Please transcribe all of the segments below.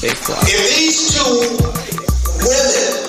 They flop. If these two women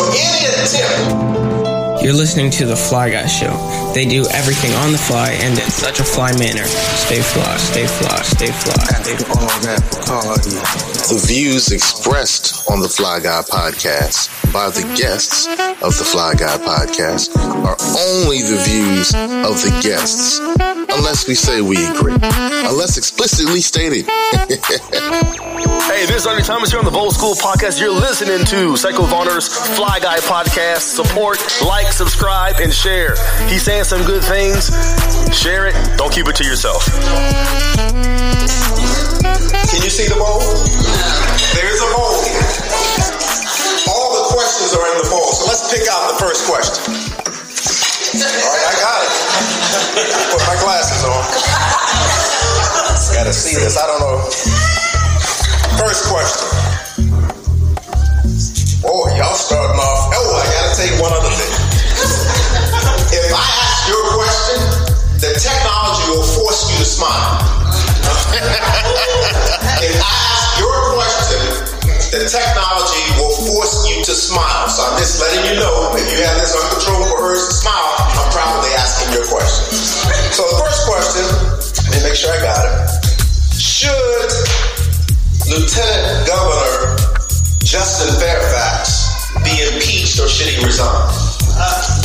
So any attempt. You're listening to The Fly Guy Show. They do everything on the fly and in such a fly manner. Stay fly, stay fly, stay fly, stay fly. Stay you. The views expressed on the Fly Guy podcast by the guests of the Fly Guy podcast are only the views of the guests, unless we say we agree, unless explicitly stated. hey, this is Ernie Thomas here on the Bold School podcast. You're listening to Psycho Vonner's Fly Guy podcast. Support, like, subscribe, and share. He's saying some good things. Share it. Don't keep it to yourself. Can you see the bowl? There's a bowl. here. All the questions are in the bowl. So let's pick out the first question. All right, I got it. Put my glasses on. Gotta see this. I don't know. First question. Boy, y'all starting off. Oh, I gotta take one other thing. If I ask your question, the technology will force you to smile ask your question, the technology will force you to smile. So I'm just letting you know if you have this uncontrollable urge to smile, I'm probably asking your question. So the first question, let me make sure I got it. Should Lieutenant Governor Justin Fairfax be impeached or should he resign? Uh,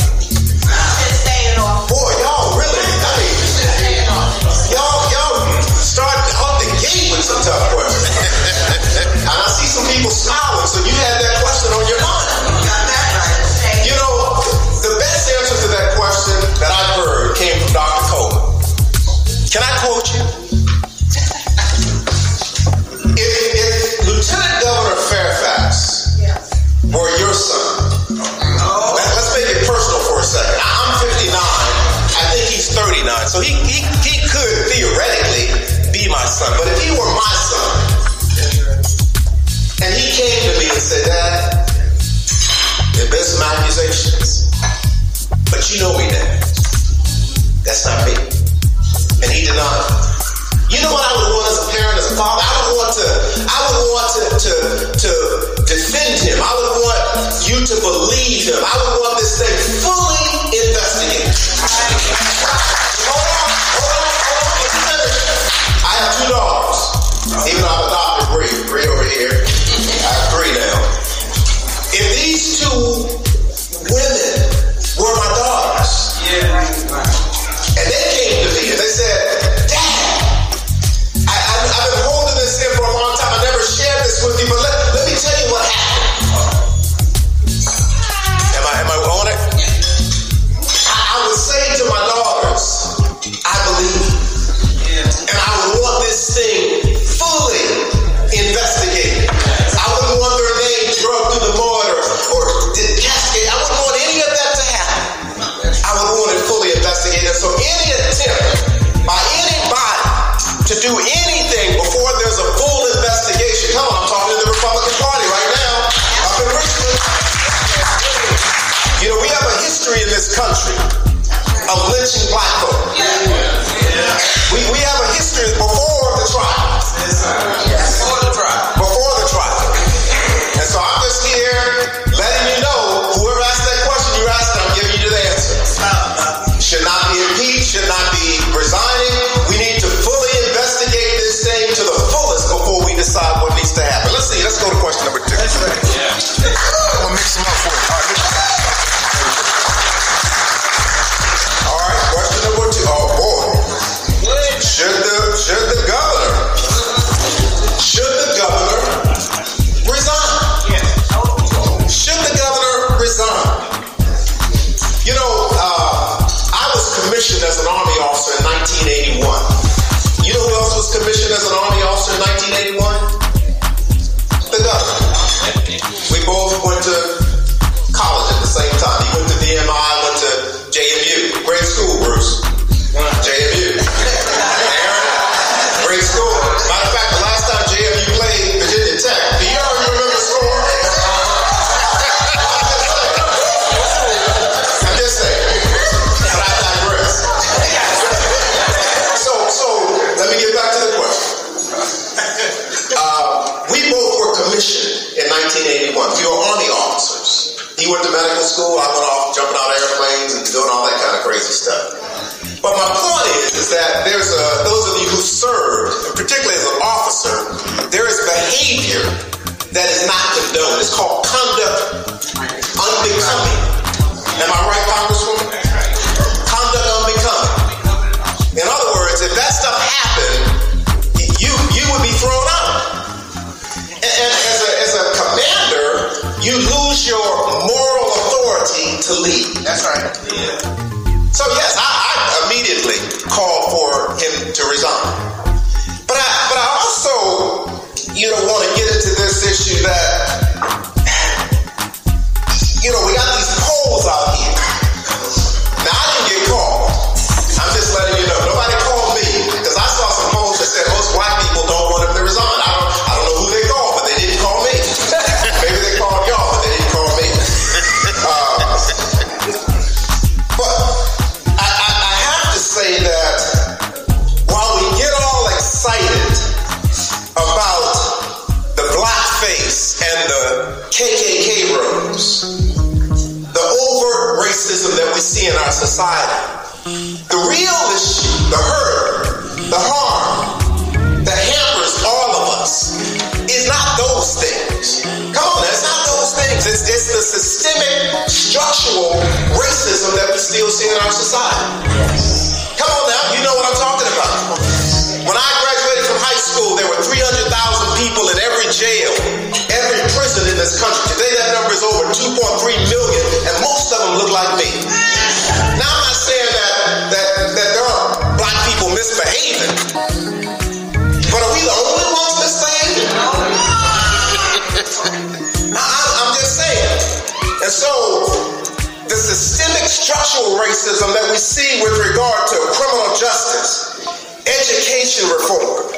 racism that we see with regard to criminal justice, education reform.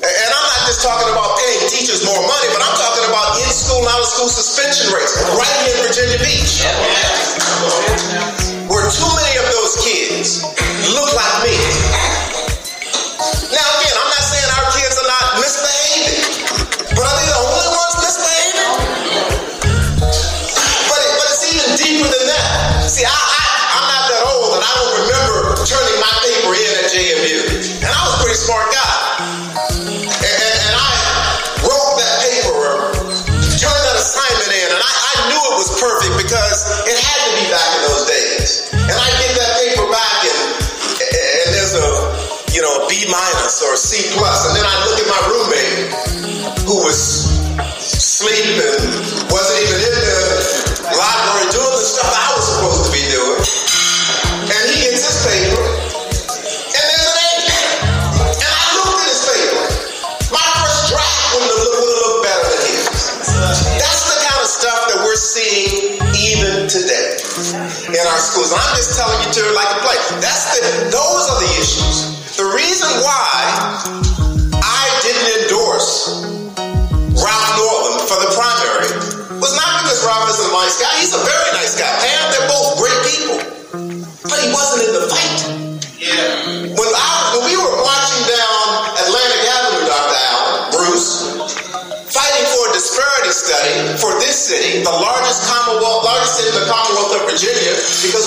And I'm not just talking about paying teachers more money, but I'm talking about in school out of school suspension rates, right here in Virginia Beach. Where too many of those kids look like me. Now, or C. And then I look at my roommate who was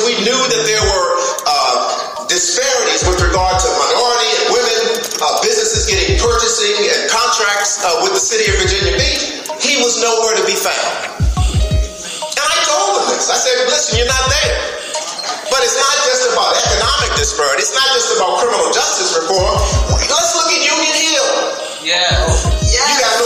we knew that there were uh, disparities with regard to minority and women, uh, businesses getting purchasing and contracts uh, with the city of Virginia Beach, he was nowhere to be found. And I told him this. I said, listen, you're not there. But it's not just about economic disparity. It's not just about criminal justice reform. Let's look at Union Hill. Yeah. yeah. You got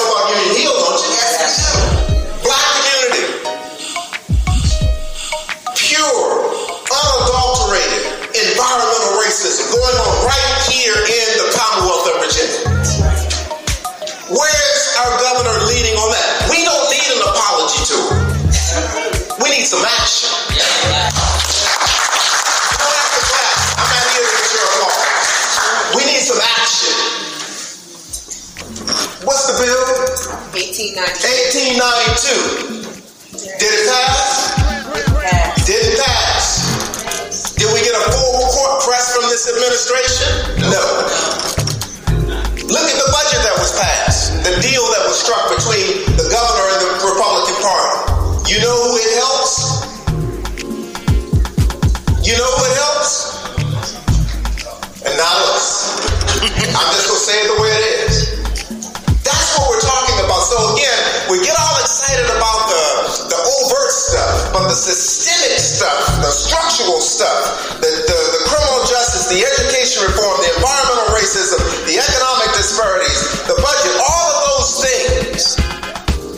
systemic stuff, the structural stuff, the, the, the criminal justice, the education reform, the environmental racism, the economic disparities, the budget, all of those things.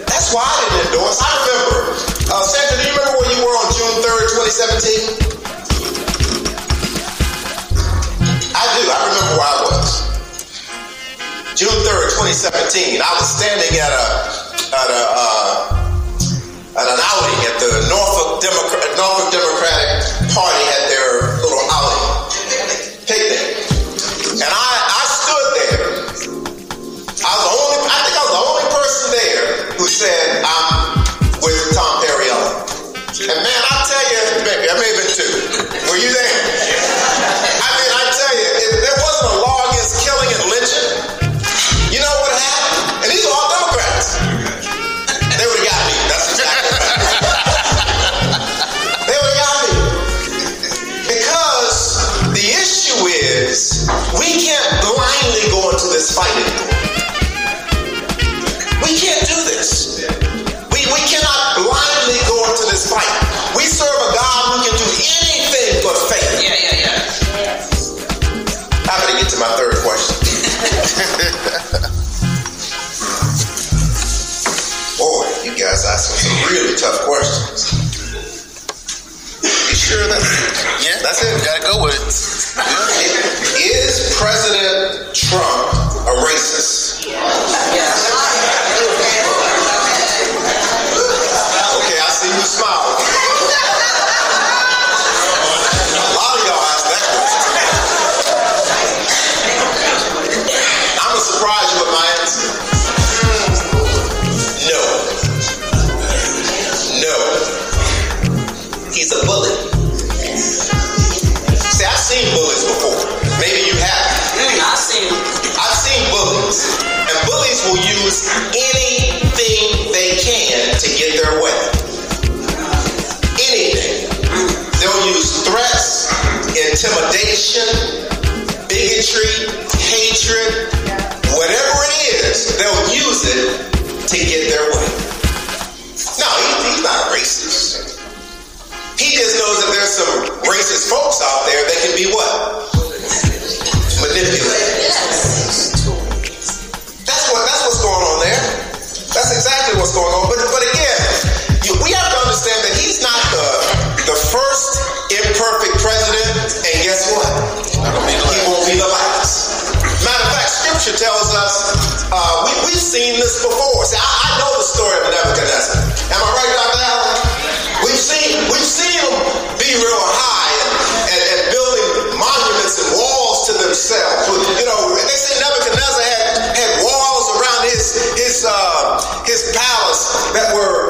That's why I didn't endorse. I remember. Uh, Sandra, do you remember where you were on June 3rd, 2017? I do. I remember where I was. June 3rd, 2017. I was standing at a, at a, uh, at an outing at the Norfolk, Norfolk Democratic Party at their little outing picnic, and I, I stood there. I was the only, I think I was the only person there who said I'm with Tom Perriello. And man, I tell you, maybe I may have been two. Were you there? We can't blindly go into this fight anymore. We can't do this. We, we cannot blindly go into this fight. We serve a God who can do anything but faith. Yeah, yeah, yeah. I'm going to get to my third question. Boy, you guys asked some really tough questions. You sure that's Yeah, that's it. Gotta go with it. is President Trump a racist? Yes. discrimination, bigotry, hatred, whatever it is, they'll use it to get their way. No, he's not racist. He just knows that there's some racist folks out there that can be what? Manipulated. That's what that's what's going on there. That's exactly what's going on. But but again, scripture tells us uh, we, we've seen this before. See, I, I know the story of Nebuchadnezzar. Am I right, Dr. Allen? We've seen, we've seen them be real high and, and, and building monuments and walls to themselves. You know, they say Nebuchadnezzar had, had walls around his, his, uh, his palace that were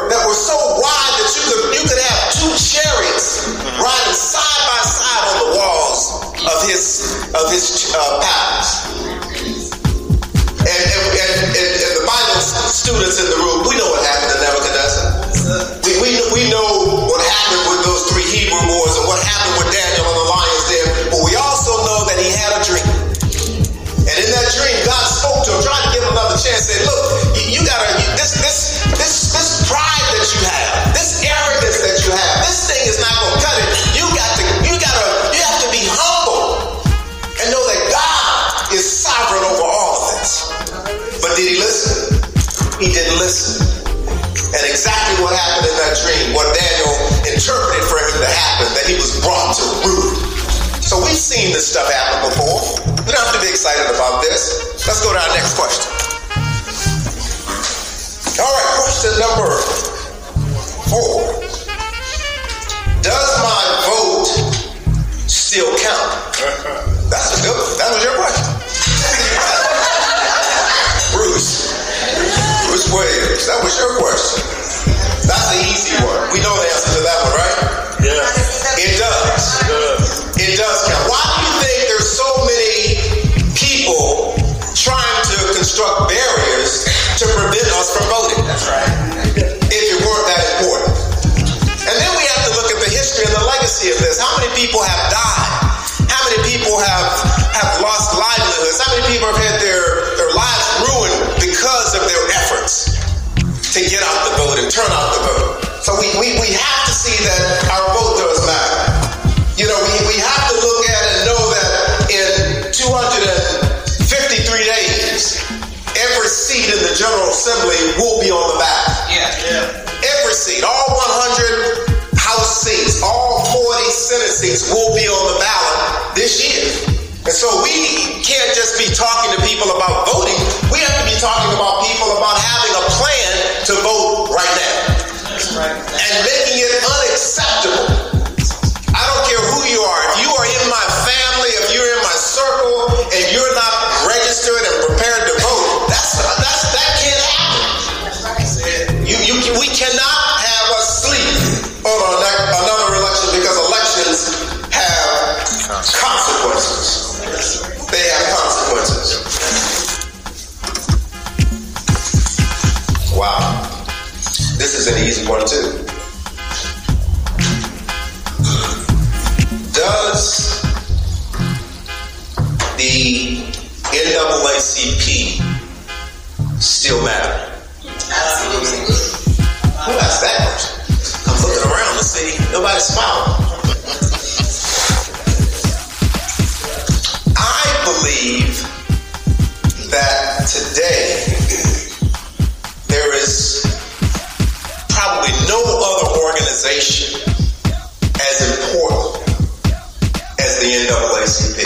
the NAACP.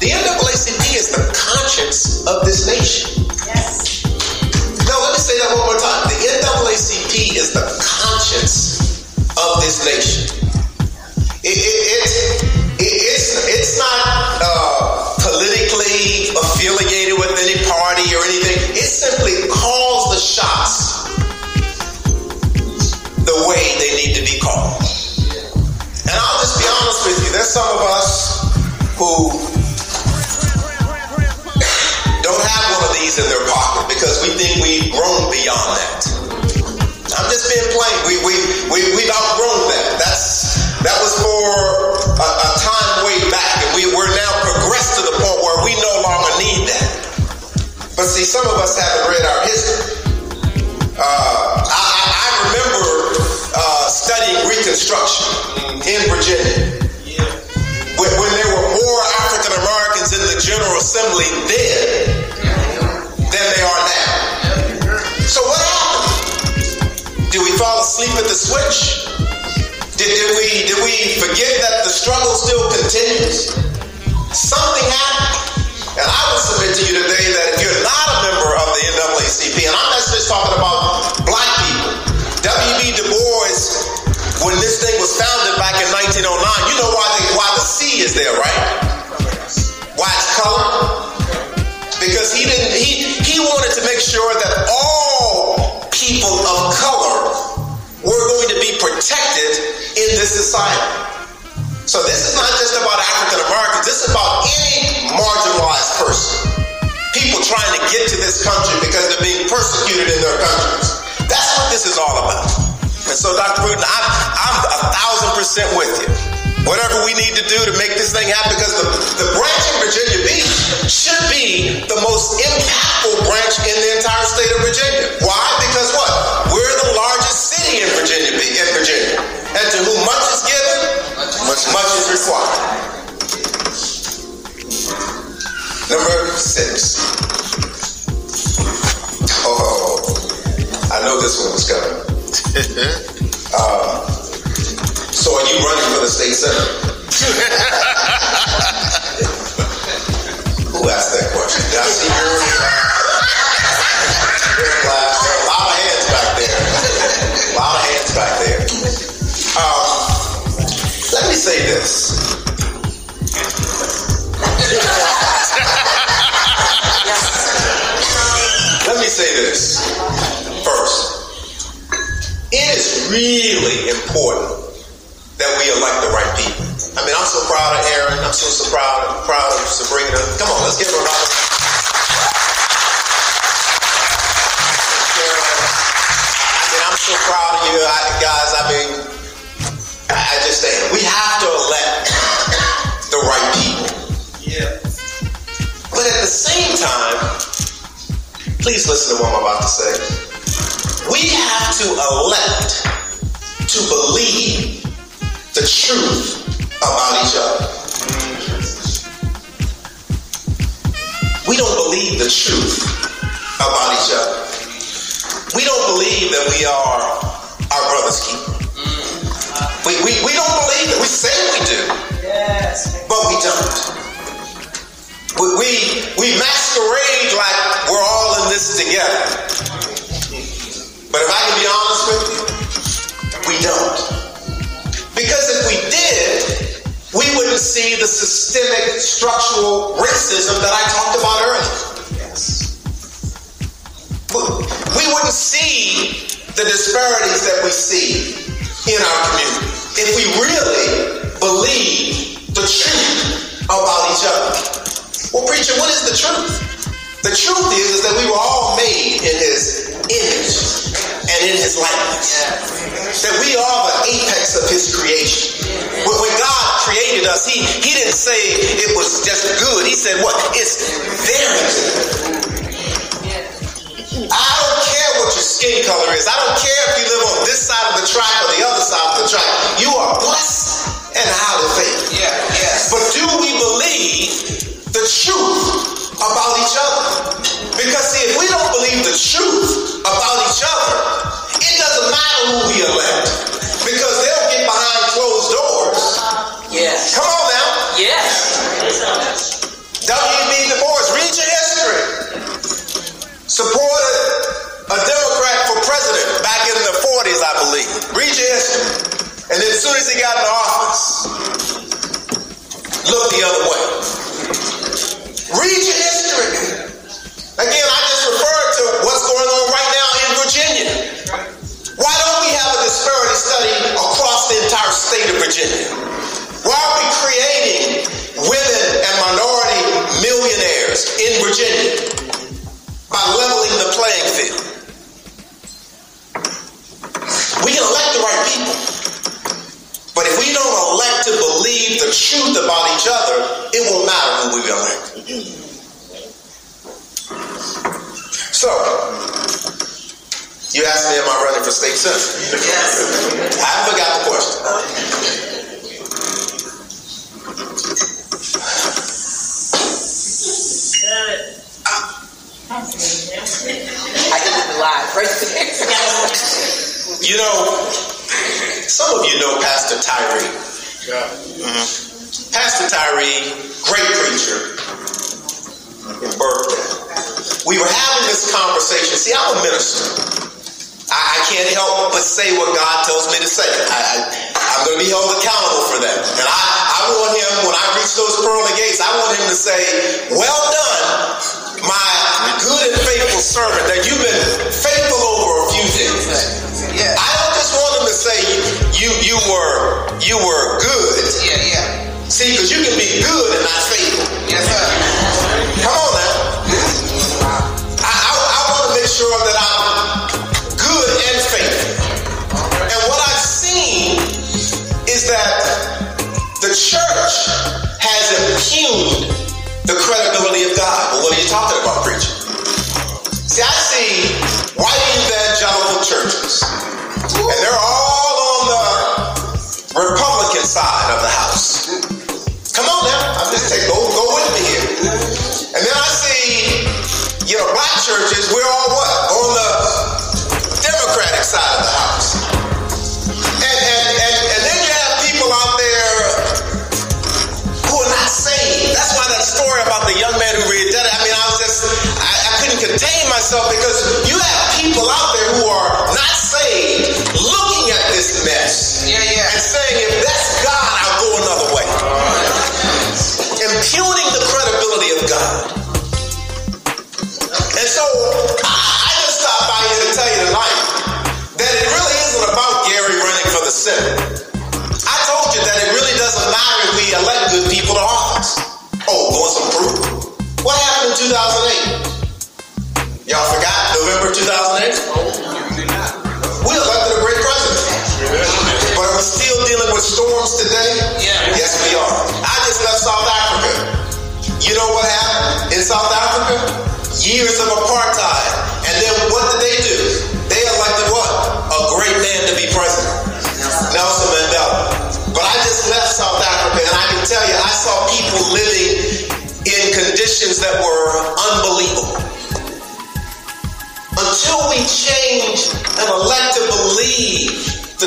The NAACP is the conscience of this nation. Some of us haven't read our history. Uh, I, I, remember uh, studying Reconstruction in Virginia when, when there were more African Americans in the General Assembly this society. So this is not just about African Americans, this is about any marginalized person. People trying to get to this country because they're being persecuted in their countries. That's what this is all about. And so, Dr. Bruton, I'm, I'm a thousand percent with you. Whatever we need to do to make this thing happen, because the, the branch in Virginia Beach should be the most impactful branch in the entire state of Virginia. Why? Because what? We're Uh, so are you running for the state senate? Who asked that question? Did I see your class? There are a lot of hands back there. A lot of hands back there. Um, let me say this. Really important that we elect the right people. I mean, I'm so proud of Aaron. I'm so, so proud, proud of Sabrina. Come on, let's give her a round. of- I mean, I'm so proud of you I, guys. I mean, I just say we have to elect the right people. Yeah. But at the same time, please listen to what I'm about to say. We have to elect to believe the truth about each other. We don't believe the truth about each other. We don't believe that we are our brother's keeper. We, we, we don't believe it. We say we do, Yes. but we don't. We, we, we masquerade like we're all in this together. But if I can be honest with you, we don't. Because if we did, we wouldn't see the systemic structural racism that I talked about earlier. Yes. We wouldn't see the disparities that we see in our community if we really believe the truth about each other. Well, preacher, what is the truth? The truth is, is that we were all made in his image and in his likeness that we are the apex of his creation. When God created us, he, he didn't say it was just good. He said what? It's very good. I don't care what your skin color is. I don't care if you live on this side of the track or the other side of the track. You are blessed and highly favored. Yeah, yes. But do we believe the truth about each other? Because see, if we don't believe the truth about each other, because they'll get behind closed doors. Yes. Come on now. Yes. WB Du Bois, read your history. Supported a Democrat for president back in the 40s, I believe. Read your history. And as soon as he got in office, look the other way. Read your history. Again, I just referred to what's going on right now. say, Well done, my good and faithful servant, that you've been faithful over a few things. Yeah. I don't just want them to say you you were you were good. Yeah, yeah. See, because you can be good and not faithful. Yes, sir. myself because you have people out there who are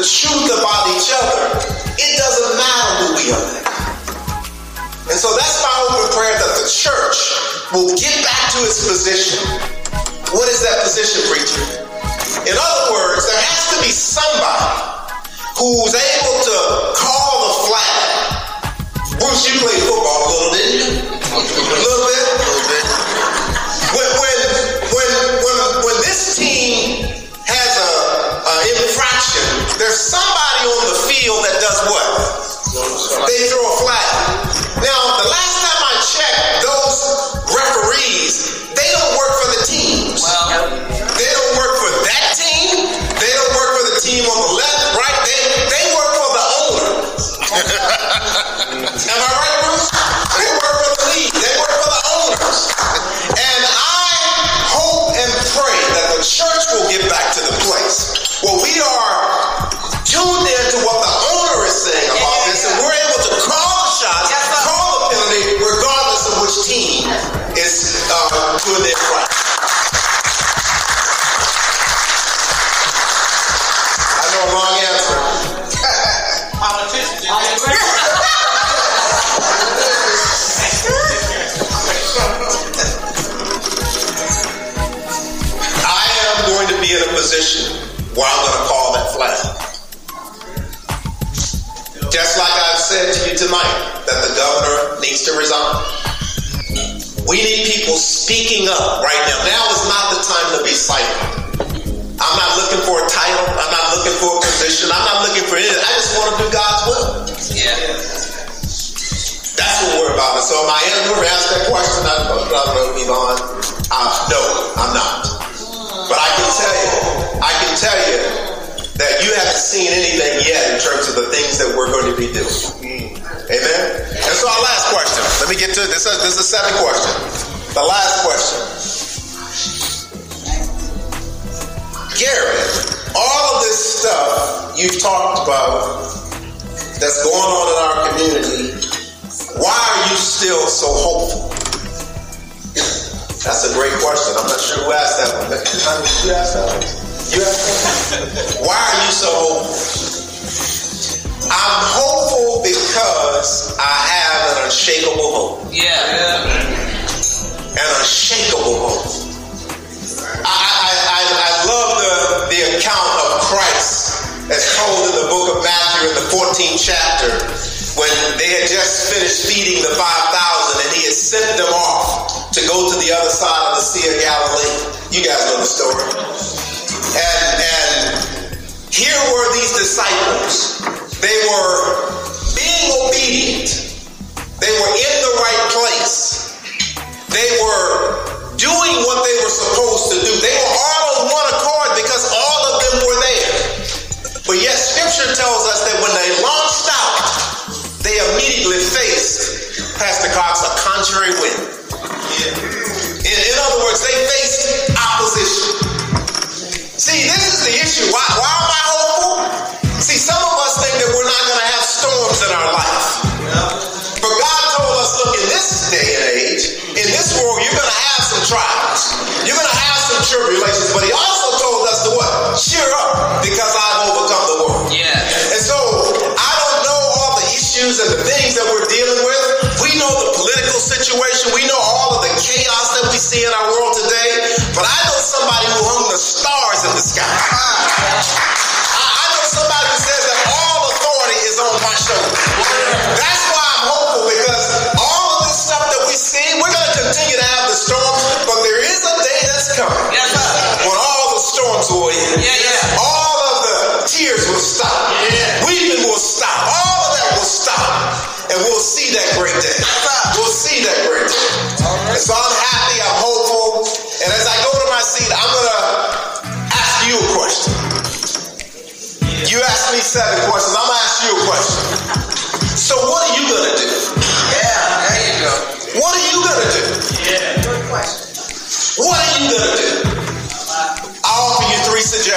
truth about each other, it doesn't matter who we are, And so that's my open prayer that the church will get back to its position. What is that position, preacher? In other words, there has to be somebody who's able to call the flag. Bruce, you played football a little, didn't you? A little bit. There's somebody on the field that does what? They throw a flag. Now, the last no, I'm not. But I can tell you, I can tell you that you haven't seen anything yet in terms of the things that we're going to be doing. Amen? And so our last question. Let me get to this. Is, this is the seventh question. The last question. Gary, all of this stuff you've talked about that's going on in our community, why are you still so hopeful? That's a great question. I'm not sure who asked that one. You asked that one? You asked that one? Why are you so hopeful? I'm hopeful because I have an unshakable hope. Yeah. An unshakable hope. I, I, I, I love the, the account of Christ as told in the book of Matthew in the 14th chapter when they had just finished feeding the 5,000 and he had sent them off to go to the other side of the Sea of Galilee. You guys know the story. And, and here were these disciples. They were being obedient. They were in the right place. They were doing what they were supposed to do. They were all on one accord because all of them were there. But yet scripture tells us that when they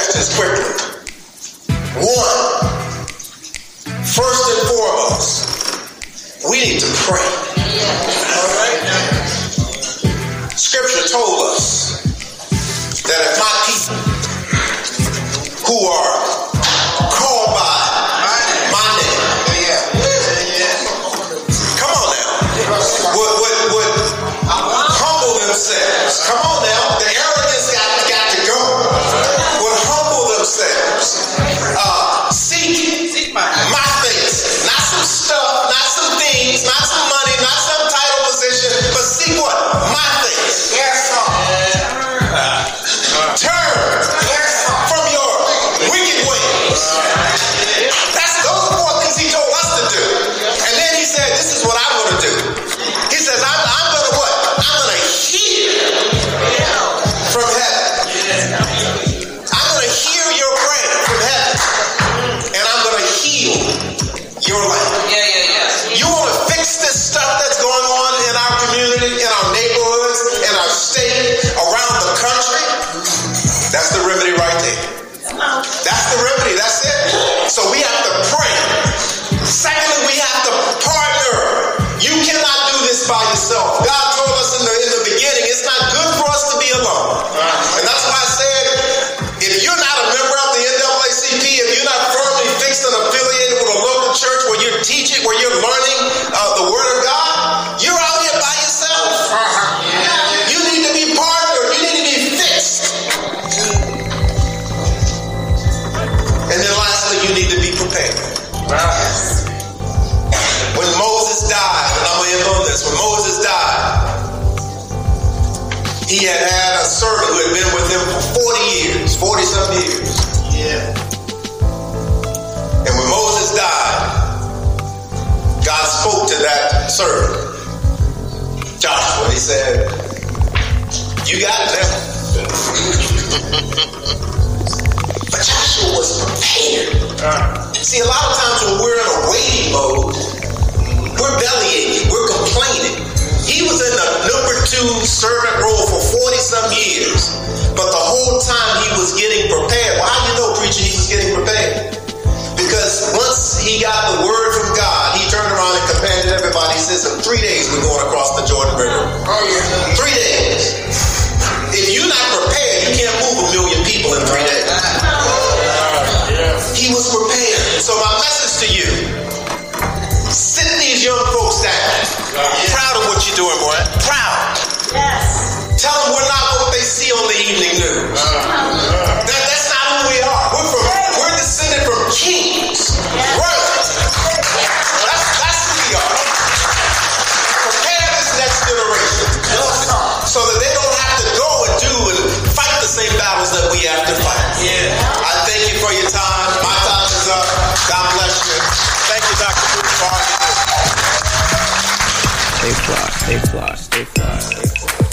three suggestions quickly. One, first and foremost, we need to pray. All right? Scripture told us that if my people who are servant, Joshua, he said, You got them. but Joshua was prepared. Uh. See, a lot of times when we're in a waiting mode, we're bellyaching, we're complaining. He was in the number two servant role for 40 some years, but the whole time he was getting prepared. Well, how do you know, preacher, he was getting prepared? Because once he got the word from God, he turned around and commanded everybody. He says, In three days, we're going across the Jordan River. Oh, three days. If you're not prepared, you can't move a million people in three days. He was prepared. So my message to you, sit these young folks down. Proud of what you're doing, boy. Proud. Yes. Tell them we're not what they see on the evening news.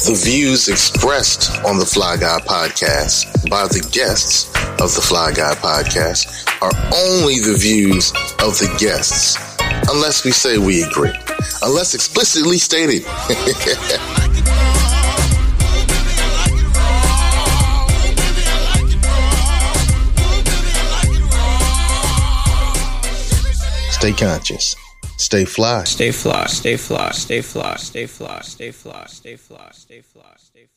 The views expressed on the Fly Guy podcast by the guests of the Fly Guy podcast are only the views of the guests, unless we say we agree, unless explicitly stated. Stay conscious. Stay fly. Stay fly, stay fly, stay fly, stay fly, stay fly, stay fly, stay fly, stay fly.